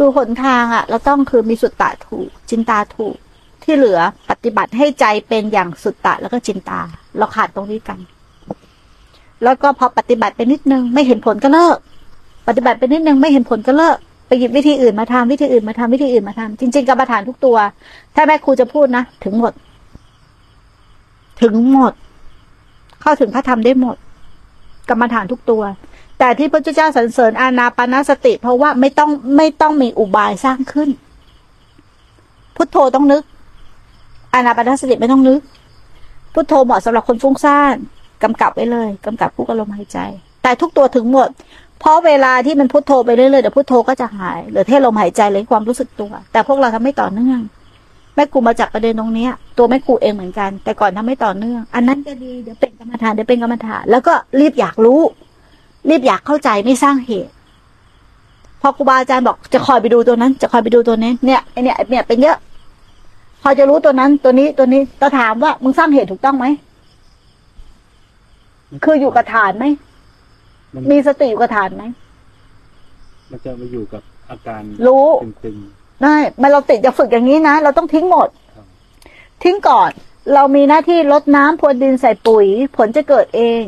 คือหนทางอะ เราต้องคือมีสุตตะถูก จินตาถูก ที่เหลือปฏิบัติให้ใจเป็นอย่างสุตตะแล้วก็จินตา เราขาดตรงนี้กัน แล้วก็พอปฏิบัติไปนิดนึง ไม่เห็นผลก็เลิก ปฏิบัติไปนิดนึงไม่เห็นผลก็เลิกไปหยิบวิธีอื่นมาทำวิธีอื่นมาทำวิธีอื่นมาทำจริง ๆกรรมฐานทุกตัว ถ้าแม่ครูจะพูดนะถึงหมด ถึงหมด เข้าถึงพระธรรมได้หมด กรรมฐานทุกตัว แต่ที่พระเจ้าสรรเสริญอานาปานสติ เพราะว่าไม่ต้องไม่ต้องมีอุบายสร้างขึ้น พุทโธต้องนึก อานาปานสติไม่ต้องนึก พุทโธเหมาะสำหรับคนฟุ้งซ่านกำกับไว้เลยกำกับผู้กลมหายใจ แต่ทุกตัวถึงหมด เพราะเวลาที่มันพุทโธไปเรื่อยๆเดี๋ยวพุทโธก็จะหายเหลือแค่ลมหายใจเลยความรู้สึกตัว แต่พวกเราทำไม่ต่อเนื่องแม่ครูมาจากประเด็นตรงนี้ตัวแม่ครูเองเหมือนกัน แต่ก่อนทำไม่ต่อเนื่อง อันนั้นก็ดีเดี๋ยวเป็นกรรมฐานเดี๋ยวเป็นกรรมฐานแล้วก็รีบอยากรู้ รีบอยากเข้าใจไม่สร้างเหตุ พอครูบาอาจารย์บอกจะคอยไปดูตัวนั้น จะคอยไปดูตัวนี้เนี่ยไอเนี่ยเนี่ยเป็นเยอะ พอจะรู้ตัวนั้น ตัวนี้ตัวนี้เราถามว่ามึงสร้างเหตุถูกต้องไหมคืออยู่กับฐานไหมมันมีสติอยู่กับฐานไหมมันจะมาอยู่กับอาการรู้ตึงได้มันเราติดจะฝึกอย่างนี้นะเราต้องทิ้งหมดๆครับทิ้งก่อน เรามีหน้าที่ลดน้ำพรวนดินใส่ปุ๋ย ผลจะเกิดเอง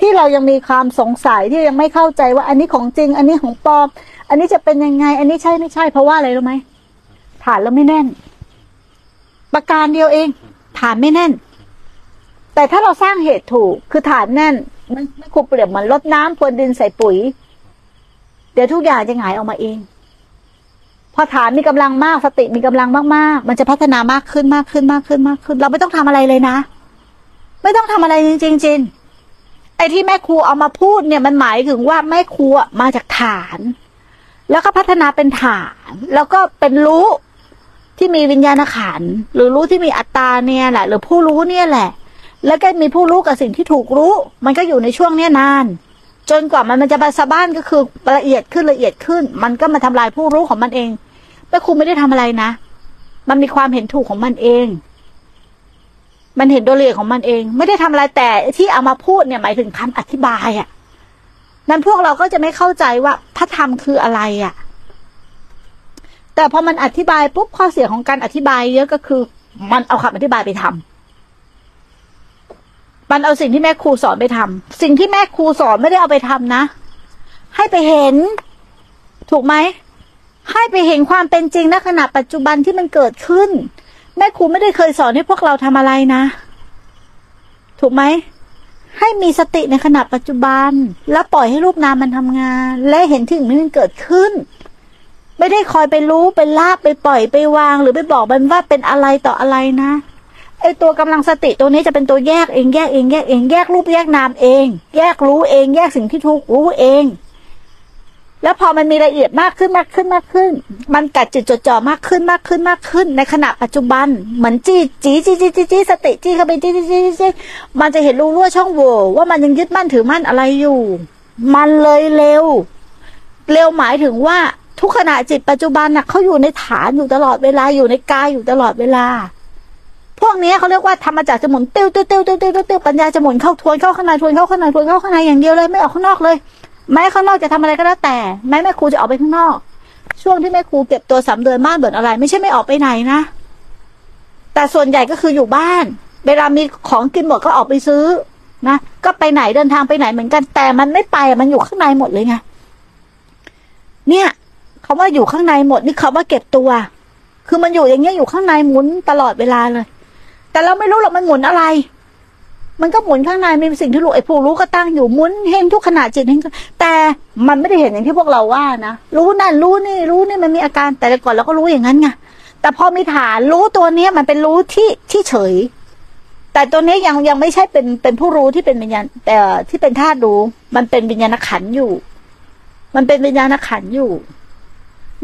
ที่เรายังมีความสงสัยที่ยังไม่เข้าใจว่าอันนี้ของจริง อันนี้ของปลอม อันนี้จะเป็นยังไง อันนี้ใช่ไม่ใช่ เพราะว่าอะไรรู้ไหมฐานเราไม่แน่น ประการเดียวเอง ฐานไม่แน่น แต่ถ้าเราสร้างเหตุถูก คือฐานแน่นมันไม่ครูเปรียบเหมือนลดน้ำพรวนดินใส่ปุ๋ย เดี๋ยวทุกอย่างจะหงายออกมาเอง พอฐานมีกำลังมากสติมีกำลังมากๆ มันจะพัฒนามากขึ้นมากขึ้นมากขึ้นมากขึ้น เราไม่ต้องทำอะไรเลยนะ ไม่ต้องทำอะไรจริงจริงๆ ไอ้ที่แม่ครูเอามาพูดเนี่ยมันหมายถึงว่าแม่ครูมาจากฐาน แล้วก็พัฒนาเป็นฐาน แล้วก็เป็นรู้ที่มีวิญญาณขันหรือรู้ที่มีอัตตาเนี่ยแหละ หรือผู้รู้เนี่ยแหละ แล้วก็มีผู้รู้กับสิ่งที่ถูกรู้ มันก็อยู่ในช่วงเนี้ยนาน จนกว่ามันมันจะบาสะบ้านก็คือละเอียดขึ้นละเอียดขึ้น มันก็มาทำลายผู้รู้ของมันเองแม่ครูไม่ได้ทำอะไรนะ มันมีความเห็นถูกของมันเอง มันเห็นโดยละเอียดของมันเอง ไม่ได้ทำอะไรแต่ที่เอามาพูดเนี่ยหมายถึงคำอธิบายอะ่ะนั้นพวกเราก็จะไม่เข้าใจว่าพระธรรมคืออะไรอะ่ะ แต่พอมันอธิบายปุ๊บข้อเสียของการอธิบายเยอะก็คือ มันเอาคำอธิบายไปทำมันเอาสิ่งที่แม่ครูสอนไปทำสิ่งที่แม่ครูสอนไม่ได้เอาไปทำนะ ให้ไปเห็น ถูกไหมให้ไปเห็นความเป็นจริงณขณะปัจจุบันที่มันเกิดขึ้น แม่ครูไม่ได้เคยสอนให้พวกเราทำอะไรนะ ถูกไหม ให้มีสติในขณะปัจจุบัน แล้วปล่อยให้รูปนามมันทำงาน และเห็นถึงมันเกิดขึ้น ไม่ได้คอยไปรู้ไปลาบไปปล่อยไปวาง หรือไปบอกมันว่าเป็นอะไรต่ออะไรนะไอตัวกำลังสติตัวนี้จะเป็นตัวแยกเองแยกเองแยกเองแยกรูปแยกนามเอง แยกรู้เอง แยกสิ่งที่ถูกรู้เอง แล้วพอมันมีละเอียดมากขึ้นมากขึ้นมากขึ้น มันกัดจิตจดจ่อมากขึ้นมากขึ้นมากขึ้น ในขณะปัจจุบันเหมือนจี้จี้จี้จี้จี้สติจี้เข้าไปจี้จี้จี้จี้มันจะเห็นรูรั่วช่องโหว่ว่ามันยังยึดมั่นถือมั่นอะไรอยู่ มันเลยเร็ว เร็วหมายถึงว่าทุกขณะจิตปัจจุบันน่ะเขาอยู่ในฐานอยู่ตลอดเวลาอยู่ในกายอยู่ตลอดเวลา พวกนี้เขาเรียกว่าธรรมจักรจะหมุนติ้วติ้วติ้วติ้วติ้วติ้วปัญญาจะหมุนเข้าทวนเข้าข้างในทวนเข้าข้างในทวนเข้าข้างในอย่างเดียวเลยไม่ออกข้างนอกเลย แม้ข้างนอกจะทำอะไรก็แล้วแต่ แม้แม่ครูจะออกไปข้างนอก ช่วงที่แม่ครูเก็บตัวสามเดือนบ้านเบิดอะไร ไม่ใช่ไม่ออกไปไหนนะ แต่ส่วนใหญ่ก็คืออยู่บ้าน เวลามีของกินหมดก็ออกไปซื้อนะก็ไปไหนเดินทางไปไหนเหมือนกัน แต่มันไม่ไปมันอยู่ข้างในหมดเลยไงเนี่ยคำว่าอยู่ข้างในหมดนี่คำว่าเก็บตัว คือมันอยู่อย่างเงี้ยอยู่ข้างในหมุนตลอดเวลาเลย แต่เราไม่รู้หรอกมันหมุนอะไร มันก็หมุนข้างในมีสิ่งที่รู้ไอ้ผู้รู้ก็ตั้งอยู่หมุนเห็นทุกขณะจิตเห็นแต่มันไม่ได้เห็นอย่างที่พวกเราว่านะรู้นั่นรู้นี่รู้นี่มันมีอาการแต่ก่อนเราก็รู้อย่างนั้นไงแต่พอมีฐานรู้ตัวเนี้ยมันเป็นรู้ที่ที่เฉย แต่ตัวนี้ยังยังไม่ใช่เป็นเป็นผู้รู้ที่เป็นวิญญาณแต่ที่เป็นธาตุรู้มันเป็นวิญญาณขันอยู่ มันเป็นวิญญาณขันอยู่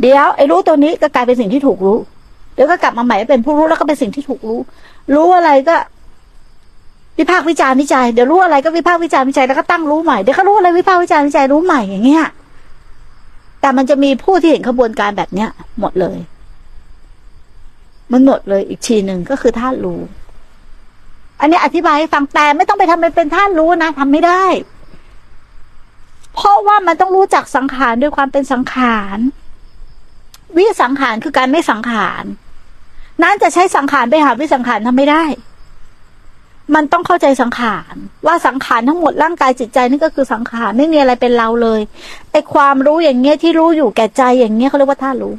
เดี๋ยวไอ้รู้ตัวนี้ก็กลายเป็นสิ่งที่ถูกรู้เดี๋ยวก็กลับมาใหม่เป็นผู้รู้แล้วก็เป็นสิ่งที่ถูกรู้ รู้อะไรก็ วิพากษ์วิจารณ์วิจัยเดี๋ยวรู้อะไรก็วิพากษ์วิจารณ์วิจัยแล้วก็ตั้งรู้ใหม่เดี๋ยวก็รู้อะไรวิพากษ์วิจารณ์วิจัยรู้ใหม่อย่างเงี้ยแต่มันจะมีผู้ที่เห็นขบวนการแบบเนี้ย หมดเลย มันหมดเลยอีกทีหนึ่งก็คือธาตุรู้ อันนี้อธิบายให้ฟังแต่ไม่ต้องไปทำเป็นเป็นธาตุรู้นะทำไม่ได้ เพราะว่ามันต้องรู้จักสังขารด้วยความเป็นสังขารวิสังขารคือการไม่สังขารนั้นจะใช้สังขารไปหาวิสังขารทำไม่ได้ มันต้องเข้าใจสังขารว่าสังขารทั้งหมดร่างกายจิตใจนี่ก็คือสังขารไม่มีอะไรเป็นเราเลยไอความรู้อย่างเงี้ยที่รู้อยู่แก่ใจอย่างเงี้ยเขาเรียกว่าท่าตุรู้